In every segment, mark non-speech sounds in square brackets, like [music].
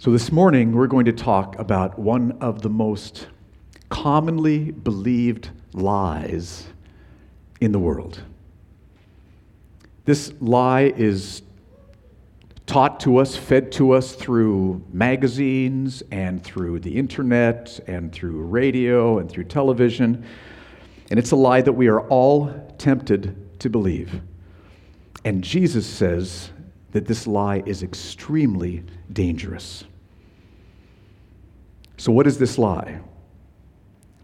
So, this morning we're going to talk about one of the most commonly believed lies in the world. This lie is taught to us, fed to us through magazines and through the internet and through radio and through television. And it's a lie that we are all tempted to believe. And Jesus says that this lie is extremely dangerous. So, what is this lie?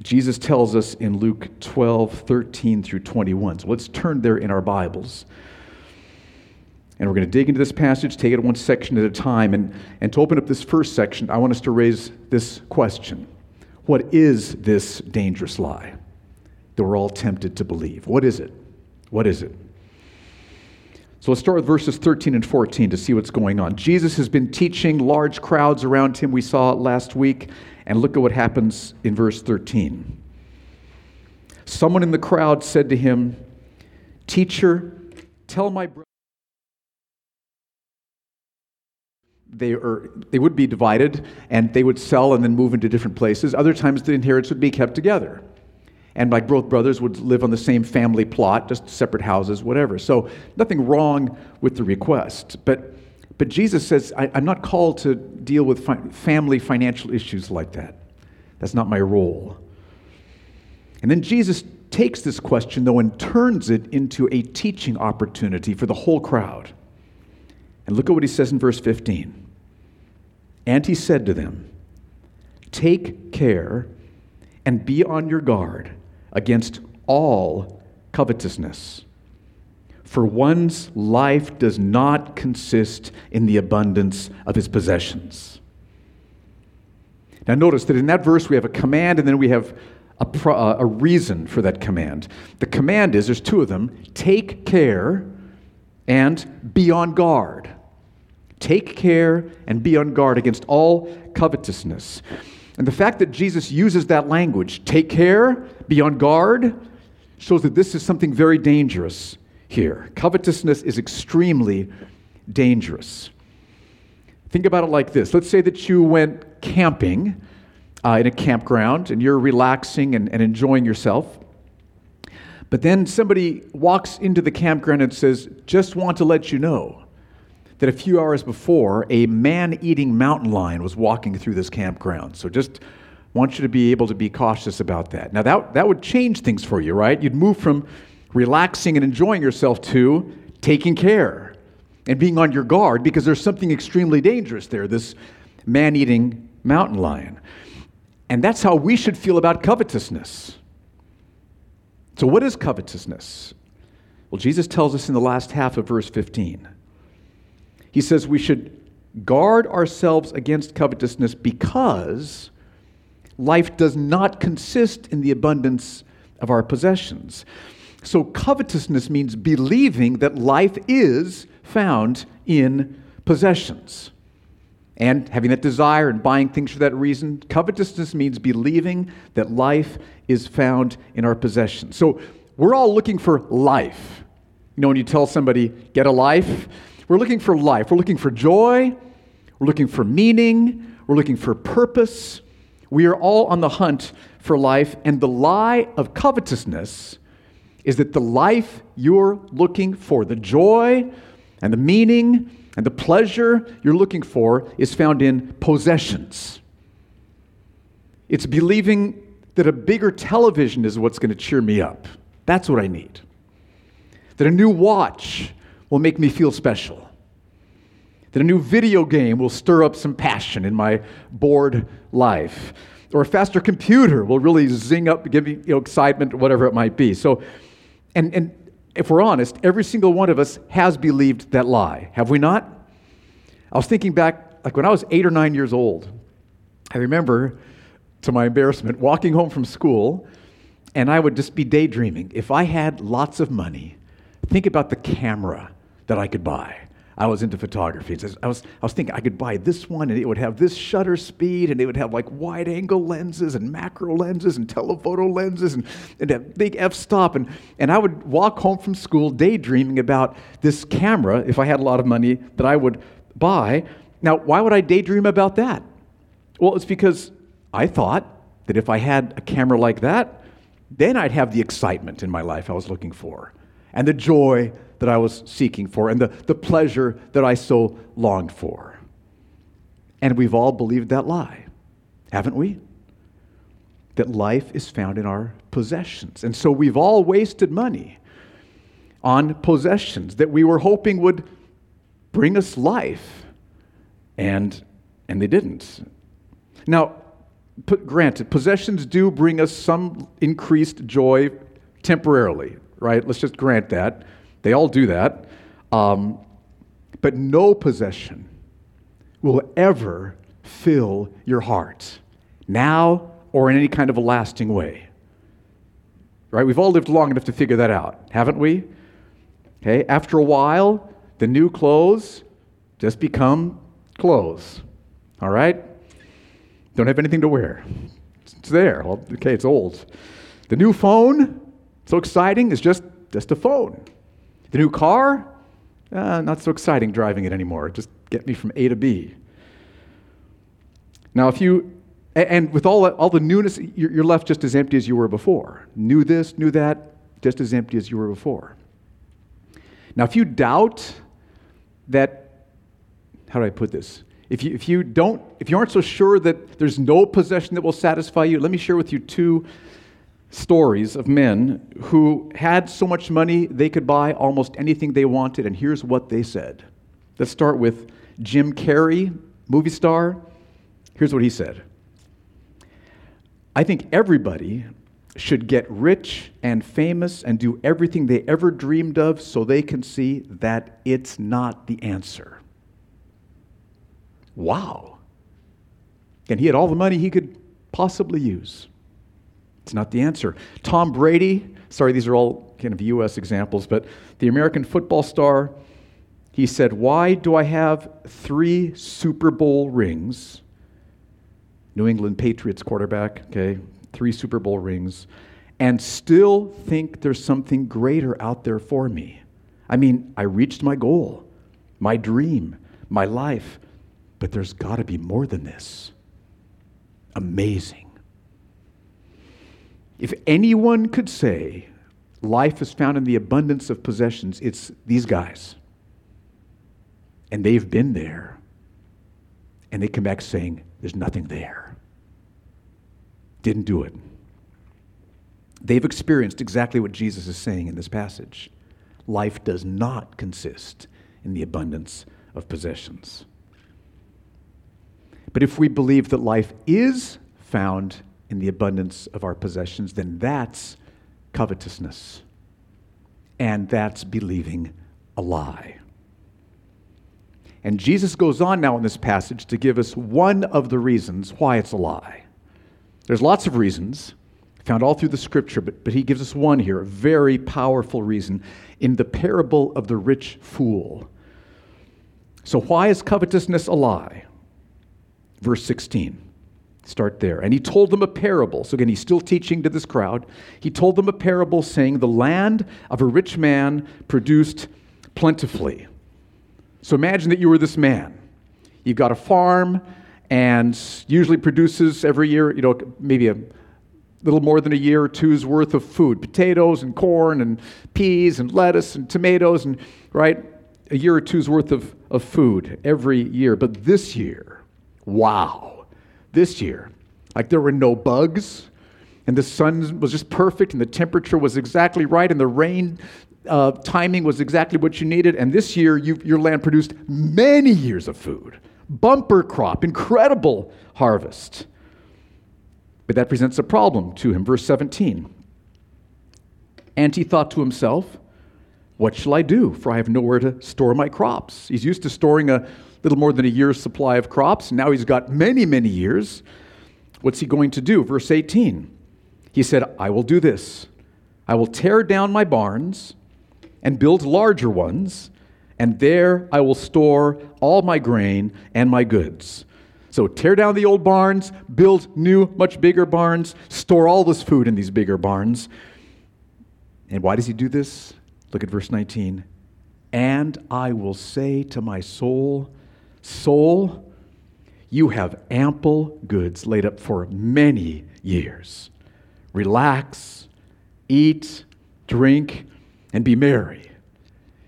Jesus tells us in Luke 12, 13 through 21. So let's turn there in our Bibles. And we're going to dig into this passage, take it one section at a time. And, and to open up this first section, I want us to raise this question What is this dangerous lie that we're all tempted to believe? What is it? What is it? So let's start with verses 13 and 14 to see what's going on. Jesus has been teaching large crowds around him. We saw last week. And look at what happens in verse 13. Someone in the crowd said to him, Teacher, tell my brother. They, are, they would be divided and they would sell and then move into different places. Other times the inheritance would be kept together and like both brothers would live on the same family plot, just separate houses, whatever. So nothing wrong with the request. But, but Jesus says, I, am not called to deal with fi- family financial issues like that. That's not my role. And then Jesus takes this question, though, and turns it into a teaching opportunity for the whole crowd. And look at what he says in verse 15. And he said to them, Take care and be on your guard against all covetousness. For one's life does not consist in the abundance of his possessions. Now, notice that in that verse we have a command and then we have a, pro, uh, a reason for that command. The command is there's two of them take care and be on guard. Take care and be on guard against all covetousness. And the fact that Jesus uses that language, take care, be on guard, shows that this is something very dangerous here. Covetousness is extremely dangerous. Think about it like this let's say that you went camping uh, in a campground and you're relaxing and, and enjoying yourself. But then somebody walks into the campground and says, Just want to let you know that a few hours before, a man eating mountain lion was walking through this campground. So just want you to be able to be cautious about that. Now, that, that would change things for you, right? You'd move from relaxing and enjoying yourself to taking care and being on your guard because there's something extremely dangerous there this man eating mountain lion. And that's how we should feel about covetousness. So, what is covetousness? Well, Jesus tells us in the last half of verse 15. He says we should guard ourselves against covetousness because life does not consist in the abundance of our possessions. So, covetousness means believing that life is found in possessions. And having that desire and buying things for that reason. Covetousness means believing that life is found in our possessions. So, we're all looking for life. You know, when you tell somebody, get a life, we're looking for life. We're looking for joy. We're looking for meaning. We're looking for purpose. We are all on the hunt for life. And the lie of covetousness is that the life you're looking for, the joy and the meaning and the pleasure you're looking for, is found in possessions. It's believing that a bigger television is what's going to cheer me up. That's what I need. That a new watch will make me feel special. That a new video game will stir up some passion in my bored life. Or a faster computer will really zing up, give me you know, excitement, whatever it might be. So, and, and if we're honest, every single one of us has believed that lie, have we not? I was thinking back, like when I was eight or nine years old, I remember, to my embarrassment, walking home from school, and I would just be daydreaming. If I had lots of money, think about the camera that I could buy. I was into photography. I was, I was thinking I could buy this one and it would have this shutter speed and it would have like wide angle lenses and macro lenses and telephoto lenses and, and a big f stop. And, and I would walk home from school daydreaming about this camera, if I had a lot of money, that I would buy. Now, why would I daydream about that? Well, it's because I thought that if I had a camera like that, then I'd have the excitement in my life I was looking for, and the joy that I was seeking for, and the, the pleasure that I so longed for. And we've all believed that lie, haven't we? That life is found in our possessions. And so we've all wasted money on possessions that we were hoping would bring us life, and, and they didn't. Now, granted, possessions do bring us some increased joy temporarily, right? Let's just grant that. They all do that. Um, but no possession will ever fill your heart, now or in any kind of a lasting way. Right? We've all lived long enough to figure that out, haven't we? Okay, after a while, the new clothes just become clothes. All right? Don't have anything to wear. It's there. Well, okay, it's old. The new phone, so exciting, is just, just a phone. The new car, uh, not so exciting driving it anymore. Just get me from A to B. Now, if you, and with all, all the newness, you're left just as empty as you were before. New this, new that, just as empty as you were before. Now, if you doubt that, how do I put this? If you, if you don't, if you aren't so sure that there's no possession that will satisfy you, let me share with you two stories of men who had so much money they could buy almost anything they wanted, and here's what they said. Let's start with Jim Carrey, movie star. Here's what he said I think everybody should get rich and famous and do everything they ever dreamed of so they can see that it's not the answer. Wow. And he had all the money he could possibly use. It's not the answer. Tom Brady, sorry, these are all kind of U.S. examples, but the American football star, he said, Why do I have three Super Bowl rings? New England Patriots quarterback, okay, three Super Bowl rings, and still think there's something greater out there for me. I mean, I reached my goal, my dream, my life, but there's got to be more than this. Amazing. If anyone could say life is found in the abundance of possessions, it's these guys. And they've been there. And they come back saying, there's nothing there. Didn't do it. They've experienced exactly what Jesus is saying in this passage. Life does not consist in the abundance of possessions. But if we believe that life is found in the abundance of our possessions, then that's covetousness. And that's believing a lie. And Jesus goes on now in this passage to give us one of the reasons why it's a lie. There's lots of reasons found all through the scripture, but, but he gives us one here, a very powerful reason in the parable of the rich fool. So, why is covetousness a lie? Verse 16. Start there. And he told them a parable. So again, he's still teaching to this crowd. He told them a parable saying, The land of a rich man produced plentifully. So imagine that you were this man. You've got a farm and usually produces every year, you know, maybe a little more than a year or two's worth of food potatoes and corn and peas and lettuce and tomatoes, and right? A year or two's worth of, of food every year. But this year, wow this year. Like there were no bugs, and the sun was just perfect, and the temperature was exactly right, and the rain uh, timing was exactly what you needed. And this year, you, your land produced many years of food. Bumper crop, incredible harvest. But that presents a problem to him. Verse 17. And he thought to himself, What shall I do? For I have nowhere to store my crops. He's used to storing a little more than a year's supply of crops. Now he's got many, many years. What's he going to do? Verse 18. He said, I will do this. I will tear down my barns and build larger ones, and there I will store all my grain and my goods. So tear down the old barns, build new, much bigger barns, store all this food in these bigger barns. And why does he do this? Look at verse 19. And I will say to my soul, Soul, you have ample goods laid up for many years. Relax, eat, drink, and be merry.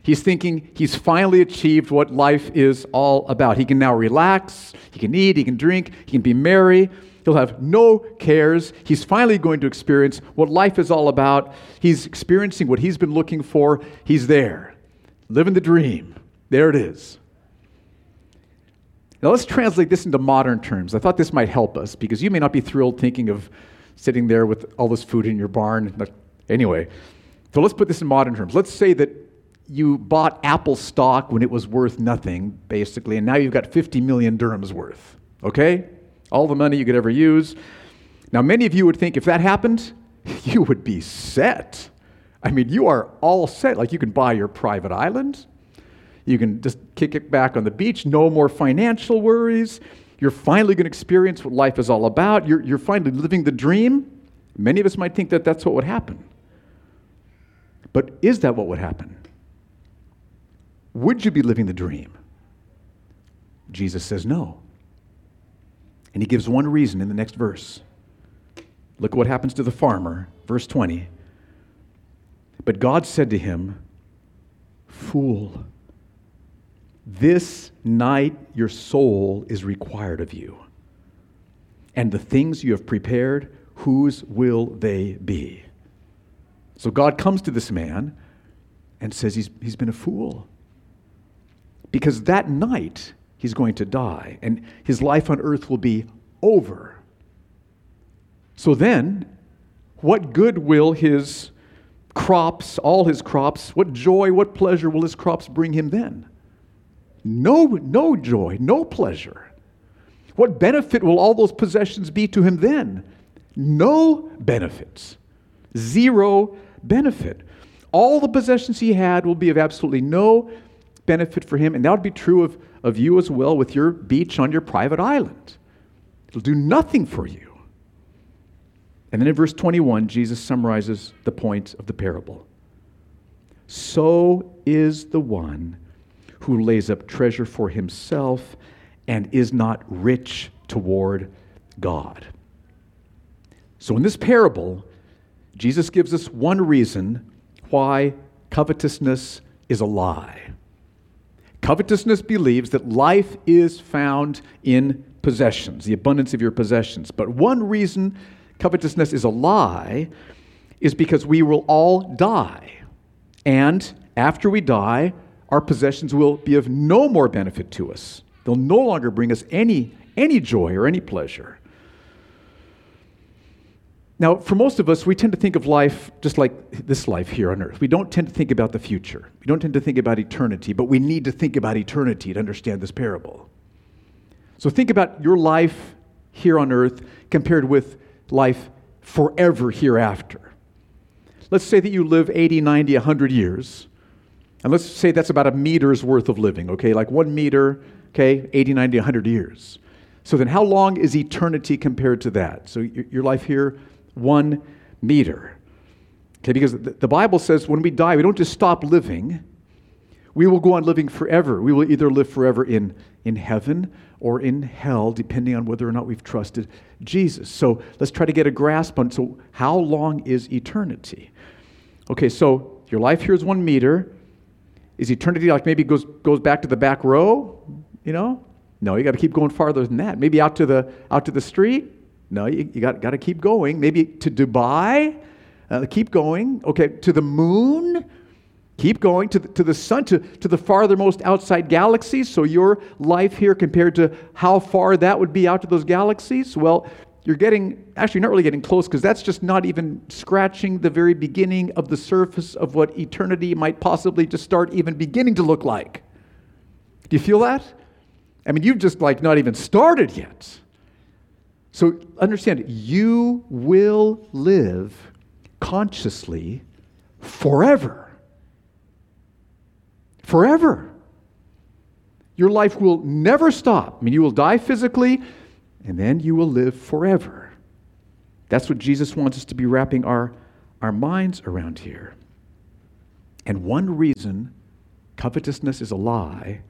He's thinking he's finally achieved what life is all about. He can now relax, he can eat, he can drink, he can be merry. He'll have no cares. He's finally going to experience what life is all about. He's experiencing what he's been looking for. He's there, living the dream. There it is. Now let's translate this into modern terms. I thought this might help us because you may not be thrilled thinking of sitting there with all this food in your barn. Anyway, so let's put this in modern terms. Let's say that you bought Apple stock when it was worth nothing, basically, and now you've got 50 million dirhams worth. Okay? All the money you could ever use. Now, many of you would think if that happened, [laughs] you would be set. I mean, you are all set. Like you can buy your private island, you can just kick it back on the beach, no more financial worries. You're finally going to experience what life is all about. You're, you're finally living the dream. Many of us might think that that's what would happen. But is that what would happen? Would you be living the dream? Jesus says no. And he gives one reason in the next verse. Look what happens to the farmer, verse 20. But God said to him, Fool, this night your soul is required of you. And the things you have prepared, whose will they be? So God comes to this man and says he's, he's been a fool. Because that night, he's going to die, and his life on earth will be over. So then, what good will his crops, all his crops, what joy, what pleasure will his crops bring him then? No, no joy, no pleasure. What benefit will all those possessions be to him then? No benefits. Zero benefit. All the possessions he had will be of absolutely no benefit for him. And that would be true of, of you as well with your beach on your private island. It'll do nothing for you. And then in verse 21, Jesus summarizes the point of the parable. So is the one who lays up treasure for himself and is not rich toward God. So in this parable, Jesus gives us one reason why covetousness is a lie. Covetousness believes that life is found in possessions, the abundance of your possessions. But one reason covetousness is a lie is because we will all die. And after we die, our possessions will be of no more benefit to us. They'll no longer bring us any, any joy or any pleasure. Now, for most of us, we tend to think of life just like this life here on earth. We don't tend to think about the future. We don't tend to think about eternity, but we need to think about eternity to understand this parable. So think about your life here on earth compared with life forever hereafter. Let's say that you live 80, 90, 100 years. And let's say that's about a meter's worth of living, okay? Like one meter, okay, 80, 90, 100 years. So then how long is eternity compared to that? So your life here one meter. Okay, because the Bible says when we die, we don't just stop living, we will go on living forever. We will either live forever in, in heaven or in hell, depending on whether or not we've trusted Jesus. So let's try to get a grasp on so how long is eternity? Okay, so your life here is one meter. Is eternity like maybe goes goes back to the back row? You know? No, you got to keep going farther than that. Maybe out to the out to the street. No, you, you got, got to keep going. Maybe to Dubai. Uh, keep going. Okay, to the moon. Keep going to the, to the sun, to, to the farthermost outside galaxies. So, your life here compared to how far that would be out to those galaxies, well, you're getting, actually, not really getting close because that's just not even scratching the very beginning of the surface of what eternity might possibly just start even beginning to look like. Do you feel that? I mean, you've just like not even started yet. So understand, you will live consciously forever. Forever. Your life will never stop. I mean, you will die physically, and then you will live forever. That's what Jesus wants us to be wrapping our, our minds around here. And one reason covetousness is a lie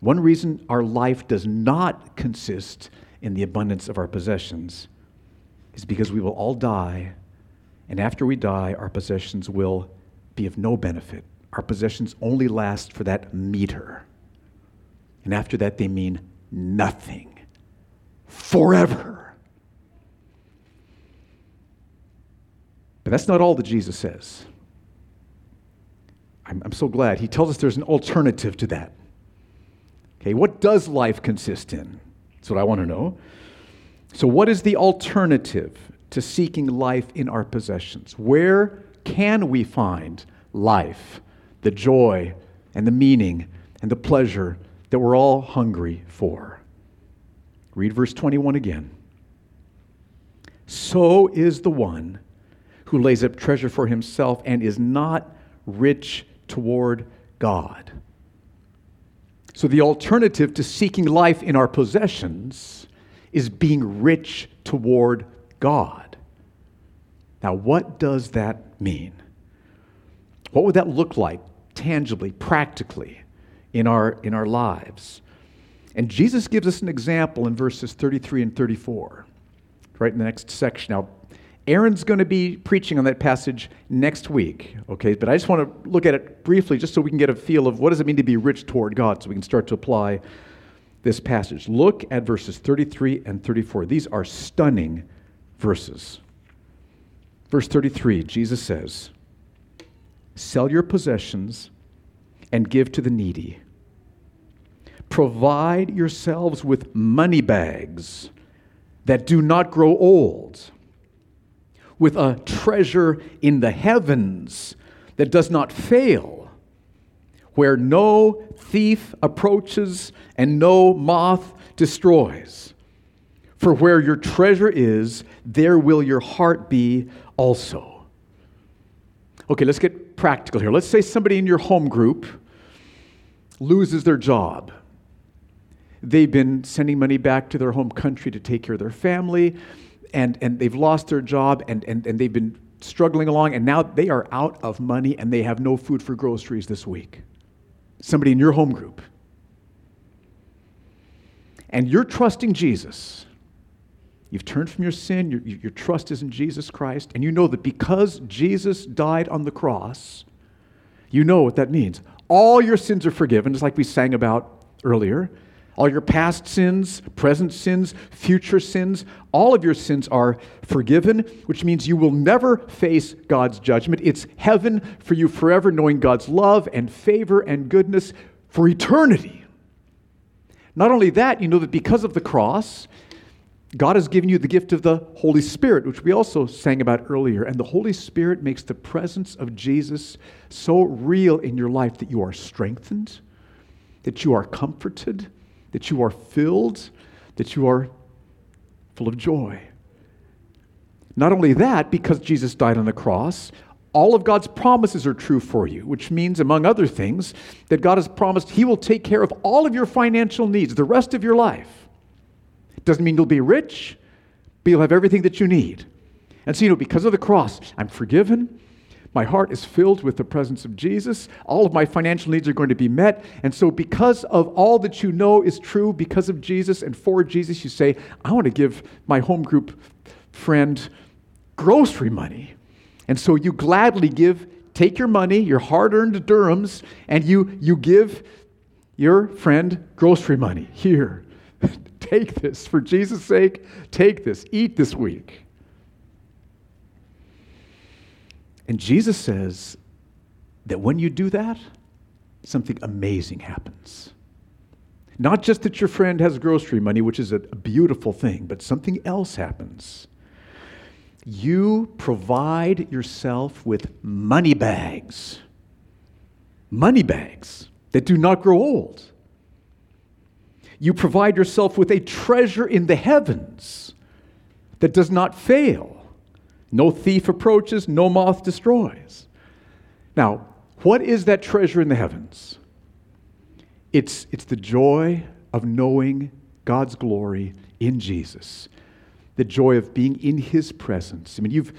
One reason our life does not consist in the abundance of our possessions is because we will all die, and after we die, our possessions will be of no benefit. Our possessions only last for that meter. And after that, they mean nothing forever. But that's not all that Jesus says. I'm, I'm so glad. He tells us there's an alternative to that. Okay, what does life consist in? That's what I want to know. So, what is the alternative to seeking life in our possessions? Where can we find life, the joy, and the meaning, and the pleasure that we're all hungry for? Read verse 21 again. So is the one who lays up treasure for himself and is not rich toward God. So, the alternative to seeking life in our possessions is being rich toward God. Now, what does that mean? What would that look like tangibly, practically in our, in our lives? And Jesus gives us an example in verses 33 and 34, right in the next section. Now, Aaron's going to be preaching on that passage next week, okay? But I just want to look at it briefly just so we can get a feel of what does it mean to be rich toward God so we can start to apply this passage. Look at verses 33 and 34. These are stunning verses. Verse 33, Jesus says, Sell your possessions and give to the needy. Provide yourselves with money bags that do not grow old with a treasure in the heavens that does not fail, where no thief approaches and no moth destroys. For where your treasure is, there will your heart be also. Okay, let's get practical here. Let's say somebody in your home group loses their job. They've been sending money back to their home country to take care of their family and, and they've lost their job and, and, and they've been struggling along, and now they are out of money and they have no food for groceries this week. Somebody in your home group. And you're trusting Jesus. You've turned from your sin, your, your trust is in Jesus Christ, and you know that because Jesus died on the cross, you know what that means. All your sins are forgiven, just like we sang about earlier. All your past sins, present sins, future sins, all of your sins are forgiven, which means you will never face God's judgment. It's heaven for you forever, knowing God's love and favor and goodness for eternity. Not only that, you know that because of the cross, God has given you the gift of the Holy Spirit, which we also sang about earlier. And the Holy Spirit makes the presence of Jesus so real in your life that you are strengthened, that you are comforted, that you are filled, that you are full of joy. Not only that, because Jesus died on the cross, all of God's promises are true for you, which means, among other things, that God has promised He will take care of all of your financial needs the rest of your life. It doesn't mean you'll be rich, but you'll have everything that you need. And so, you know, because of the cross, I'm forgiven, my heart is filled with the presence of Jesus. All of my financial needs are going to be met. And so, because of all that you know is true, because of Jesus and for Jesus, you say, I want to give my home group friend grocery money. And so, you gladly give, take your money, your hard earned dirhams, and you, you give your friend grocery money. Here, [laughs] take this. For Jesus' sake, take this. Eat this week. And Jesus says that when you do that, something amazing happens. Not just that your friend has grocery money, which is a, beautiful thing, but something else happens. You provide yourself with money bags. Money bags that do not grow old. You provide yourself with a treasure in the heavens that does not fail no thief approaches, no moth destroys. Now, what is that treasure in the heavens? It's, it's the joy of knowing God's glory in Jesus, the joy of being in His presence. I mean, you've,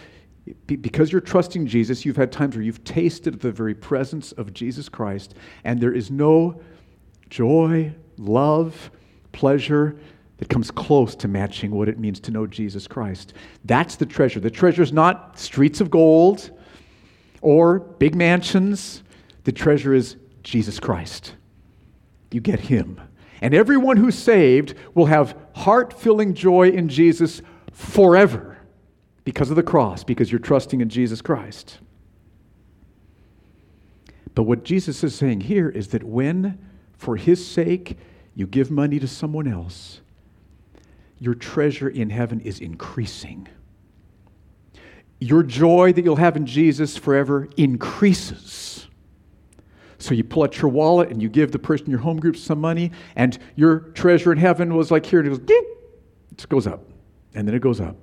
because you're trusting Jesus, you've had times where you've tasted the very presence of Jesus Christ, and there is no joy love, pleasure that comes close to matching what it means to know Jesus Christ. That's the treasure. The treasure is not streets of gold or big mansions. The treasure is Jesus Christ. You get Him. And everyone who's saved will have heart filling joy in Jesus forever because of the cross, because you're trusting in Jesus Christ. But what Jesus is saying here is that when, for His sake, you give money to someone else, your treasure in heaven is increasing. Your joy that you'll have in Jesus forever increases. So you pull out your wallet and you give the person in your home group some money, and your treasure in heaven was like here, and it goes, it goes up, and then it goes up,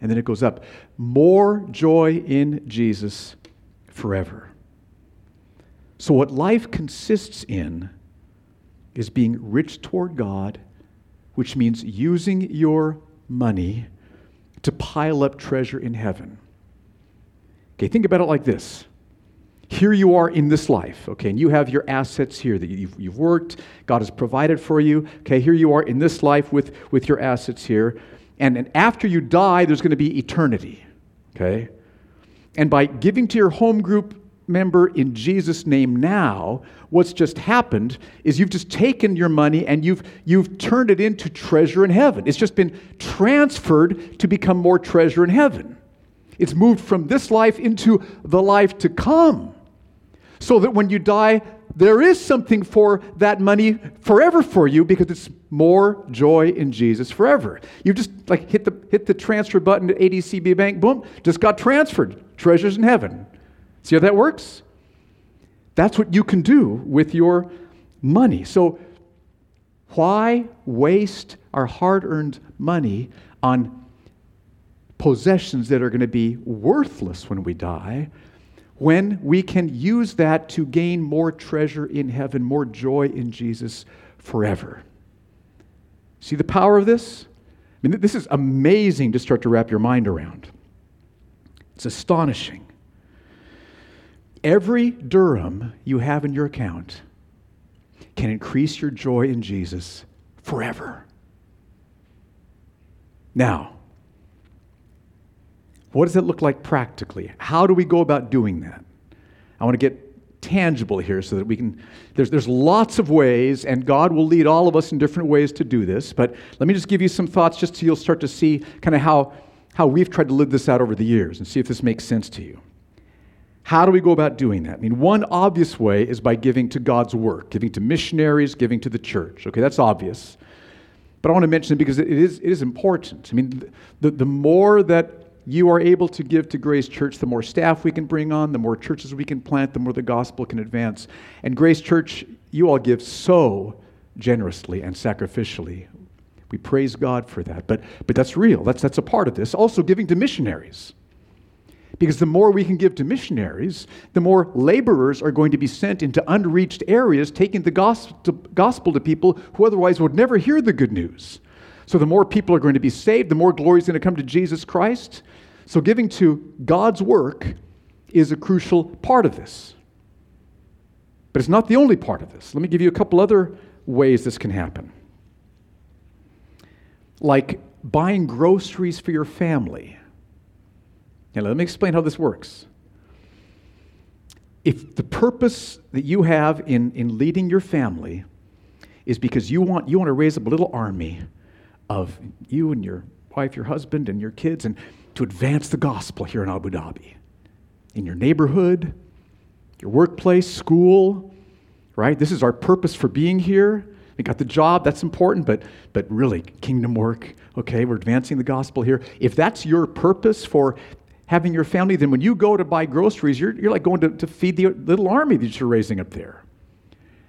and then it goes up. More joy in Jesus forever. So, what life consists in is being rich toward God, which means using your money to pile up treasure in heaven. Okay, think about it like this. Here you are in this life, okay, and you have your assets here that you've, you've worked, God has provided for you. Okay, here you are in this life with, with your assets here. And, and after you die, there's going to be eternity, okay? And by giving to your home group member in Jesus' name now, what's just happened is you've just taken your money and you've, you've turned it into treasure in heaven. It's just been transferred to become more treasure in heaven. It's moved from this life into the life to come. So that when you die, there is something for that money forever for you because it's more joy in Jesus forever. You just like hit the hit the transfer button at ADCB Bank, boom, just got transferred. Treasures in heaven. See how that works? That's what you can do with your money. So, why waste our hard earned money on possessions that are going to be worthless when we die when we can use that to gain more treasure in heaven, more joy in Jesus forever? See the power of this? I mean, this is amazing to start to wrap your mind around. It's astonishing every dirham you have in your account can increase your joy in Jesus forever. Now, what does it look like practically? How do we go about doing that? I want to get tangible here so that we can there's, there's lots of ways and god will lead all of us in different ways to do this but let me just give you some thoughts just so you'll start to see kind of how how we've tried to live this out over the years and see if this makes sense to you how do we go about doing that? I mean, one obvious way is by giving to God's work, giving to missionaries, giving to the church. Okay, that's obvious. But I want to mention it because it is, it is important. I mean, the, the more that you are able to give to Grace Church, the more staff we can bring on, the more churches we can plant, the more the gospel can advance. And Grace Church, you all give so generously and sacrificially. We praise God for that. But, but that's real. That's, that's a part of this. Also, giving to missionaries. Because the more we can give to missionaries, the more laborers are going to be sent into unreached areas, taking the gospel to people who otherwise would never hear the good news. So the more people are going to be saved, the more glory is going to come to Jesus Christ. So giving to God's work is a crucial part of this. But it's not the only part of this. Let me give you a couple other ways this can happen. Like buying groceries for your family now, let me explain how this works. If the purpose that you have in, in leading your family is because you want, you want to raise up a little army of you and your wife, your husband, and your kids, and to advance the gospel here in Abu Dhabi, in your neighborhood, your workplace, school, right? This is our purpose for being here. We got the job, that's important, but, but really, kingdom work, okay? We're advancing the gospel here. If that's your purpose for having your family, then when you go to buy groceries, you're, you're like going to, to feed the little army that you're raising up there.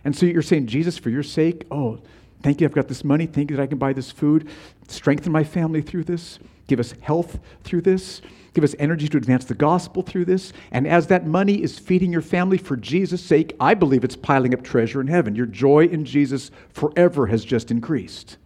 And so you're saying, Jesus, for your sake, oh, thank you, I've got this money. Thank you that I can buy this food. Strengthen my family through this. Give us health through this. Give us energy to advance the gospel through this. And as that money is feeding your family for Jesus' sake, I believe it's piling up treasure in heaven. Your joy in Jesus forever has just increased.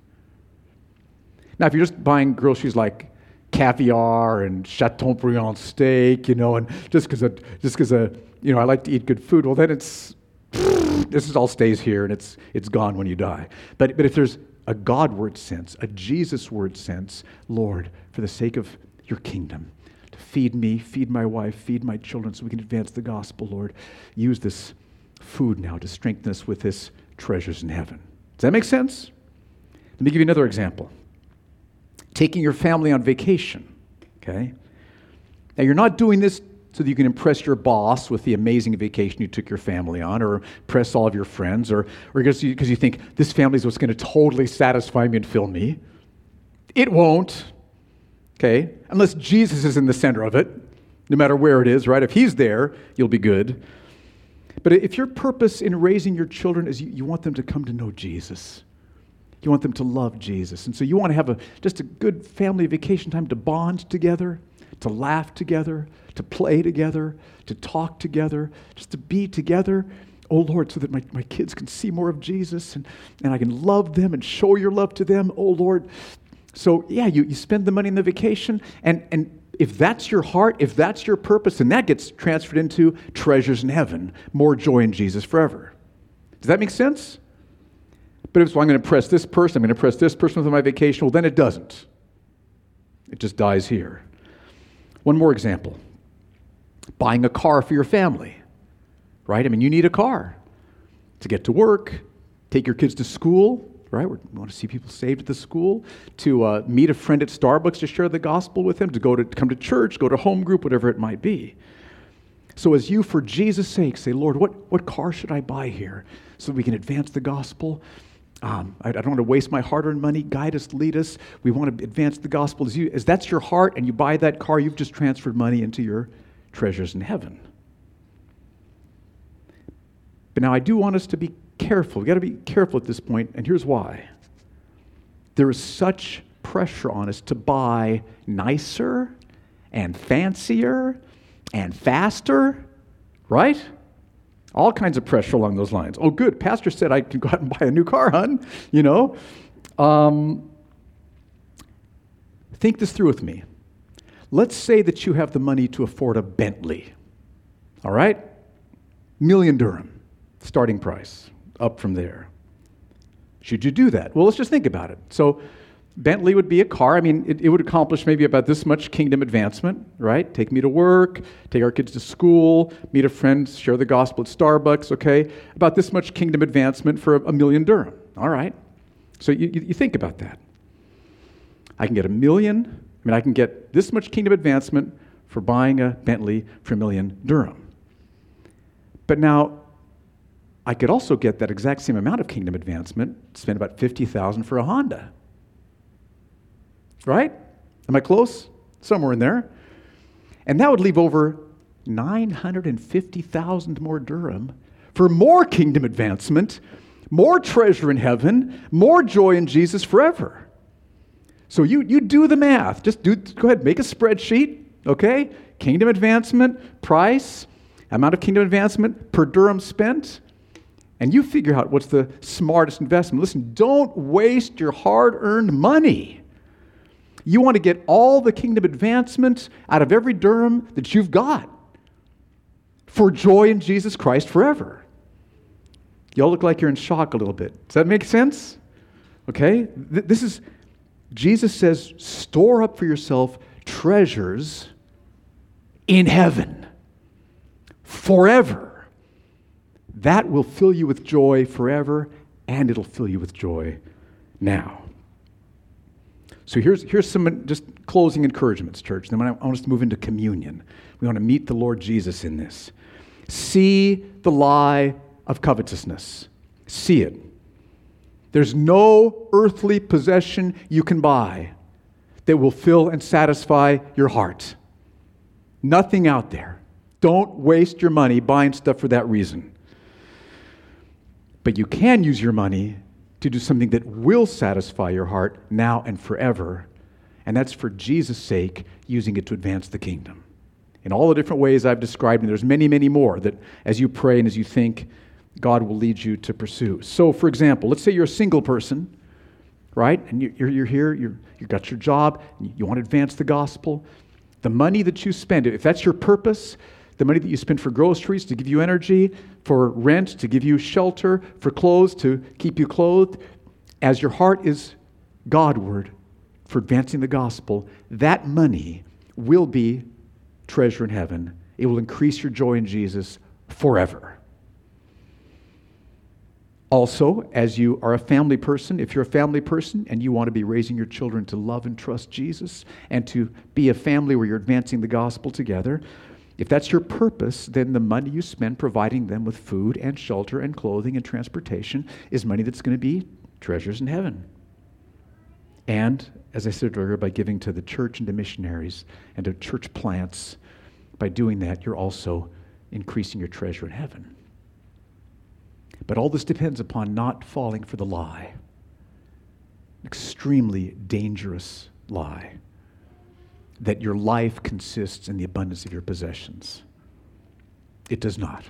Now, if you're just buying groceries like caviar and Chateaubriand steak, you know, and just because just because uh, you know I like to eat good food, well then it's [sniffs] this is all stays here and it's, it's gone when you die. But, but if there's a God word sense, a Jesus word sense, Lord, for the sake of your kingdom, to feed me, feed my wife, feed my children so we can advance the gospel, Lord, use this food now to strengthen us with this treasures in heaven. Does that make sense? Let me give you another example. Taking your family on vacation, okay? Now, you're not doing this so that you can impress your boss with the amazing vacation you took your family on, or impress all of your friends, or, or because you, you think this family is what's going to totally satisfy me and fill me. It won't, okay? Unless Jesus is in the center of it, no matter where it is, right? If he's there, you'll be good. But if your purpose in raising your children is you, you want them to come to know Jesus, you want them to love Jesus, and so you want to have a, just a good family vacation time to bond together, to laugh together, to play together, to talk together, just to be together. Oh Lord, so that my, my kids can see more of Jesus and, and I can love them and show your love to them. Oh Lord. So, yeah, you, you spend the money in the vacation, and, and if that's your heart, if that's your purpose, then that gets transferred into treasures in heaven, more joy in Jesus forever. Does that make sense? But if so, I'm going to impress this person, I'm going to impress this person with my vacation, well, then it doesn't. It just dies here. One more example buying a car for your family, right? I mean, you need a car to get to work, take your kids to school, right? We want to see people saved at the school, to uh, meet a friend at Starbucks to share the gospel with him, to go to come to church, go to home group, whatever it might be. So, as you, for Jesus' sake, say, Lord, what, what car should I buy here so we can advance the gospel? Um, I, I, don't want to waste my hard earned money. Guide us, lead us. We want to advance the gospel. As, you, as that's your heart and you buy that car, you've just transferred money into your treasures in heaven. But now I do want us to be careful. We've got to be careful at this point, and here's why. There is such pressure on us to buy nicer and fancier and faster, right? All kinds of pressure along those lines. Oh, good. Pastor said I can go out and buy a new car, hon. You know? Um, think this through with me. Let's say that you have the money to afford a Bentley. All right? Million dirham, starting price up from there. Should you do that? Well, let's just think about it. So, Bentley would be a car. I mean, it, it, would accomplish maybe about this much kingdom advancement, right? Take me to work, take our kids to school, meet a friend, share the gospel at Starbucks, okay? About this much kingdom advancement for a, a million dirham. All right. So you, you, you think about that. I can get a million, I mean, I can get this much kingdom advancement for buying a Bentley for a million dirham. But now, I could also get that exact same amount of kingdom advancement, spend about 50,000 for a Honda. Right? Am I close? Somewhere in there. And that would leave over 950,000 more dirham for more kingdom advancement, more treasure in heaven, more joy in Jesus forever. So you, you do the math. Just do, go ahead, make a spreadsheet, okay? Kingdom advancement, price, amount of kingdom advancement per dirham spent and you figure out what's the smartest investment. Listen, don't waste your hard earned money. You want to get all the kingdom advancements out of every dirham that you've got for joy in Jesus Christ forever. Y'all look like you're in shock a little bit. Does that make sense? Okay? This is, Jesus says, store up for yourself treasures in heaven forever that will fill you with joy forever, and it'll fill you with joy now. So here's, here's some just closing encouragements, church. Then I want us to move into communion. We want to meet the Lord Jesus in this. See the lie of covetousness. See it. There's no earthly possession you can buy that will fill and satisfy your heart. Nothing out there. Don't waste your money buying stuff for that reason. But you can use your money to do something that will satisfy your heart now and forever. And that's for Jesus' sake, using it to advance the kingdom. In all the different ways I've described, and there's many, many more that as you pray and as you think, God will lead you to pursue. So, for example, let's say you're a single person, right? And you're, you're here, you're, you've got your job, you want to advance the gospel. The money that you spend, if that's your purpose, the money that you spend for groceries to give you energy, for rent to give you shelter, for clothes to keep you clothed, as your heart is Godward for advancing the gospel, that money will be treasure in heaven. It will increase your joy in Jesus forever. Also, as you are a family person, if you're a family person and you want to be raising your children to love and trust Jesus and to be a family where you're advancing the gospel together, if that's your purpose, then the money you spend providing them with food and shelter and clothing and transportation is money that's going to be treasures in heaven. And, as I said earlier, by giving to the church and to missionaries and to church plants, by doing that, you're also increasing your treasure in heaven. But all this depends upon not falling for the lie. Extremely dangerous lie that your life consists in the abundance of your possessions. It does not.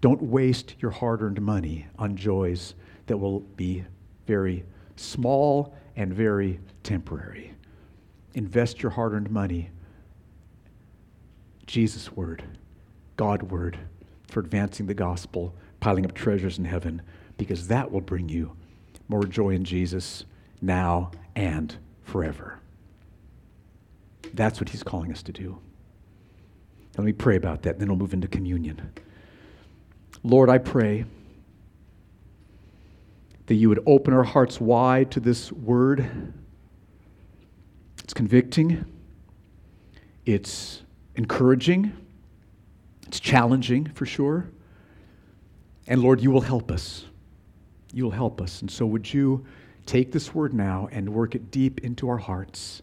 Don't waste your hard earned money on joys that will be very small and very temporary. Invest your hard earned money, Jesus' word, God' word, for advancing the gospel, piling up treasures in heaven, because that will bring you more joy in Jesus now and forever. That's what he's calling us to do. Let me pray about that, then we'll move into communion. Lord, I pray that you would open our hearts wide to this word. It's convicting, it's encouraging, it's challenging for sure. And Lord, you will help us. You will help us. And so, would you take this word now and work it deep into our hearts?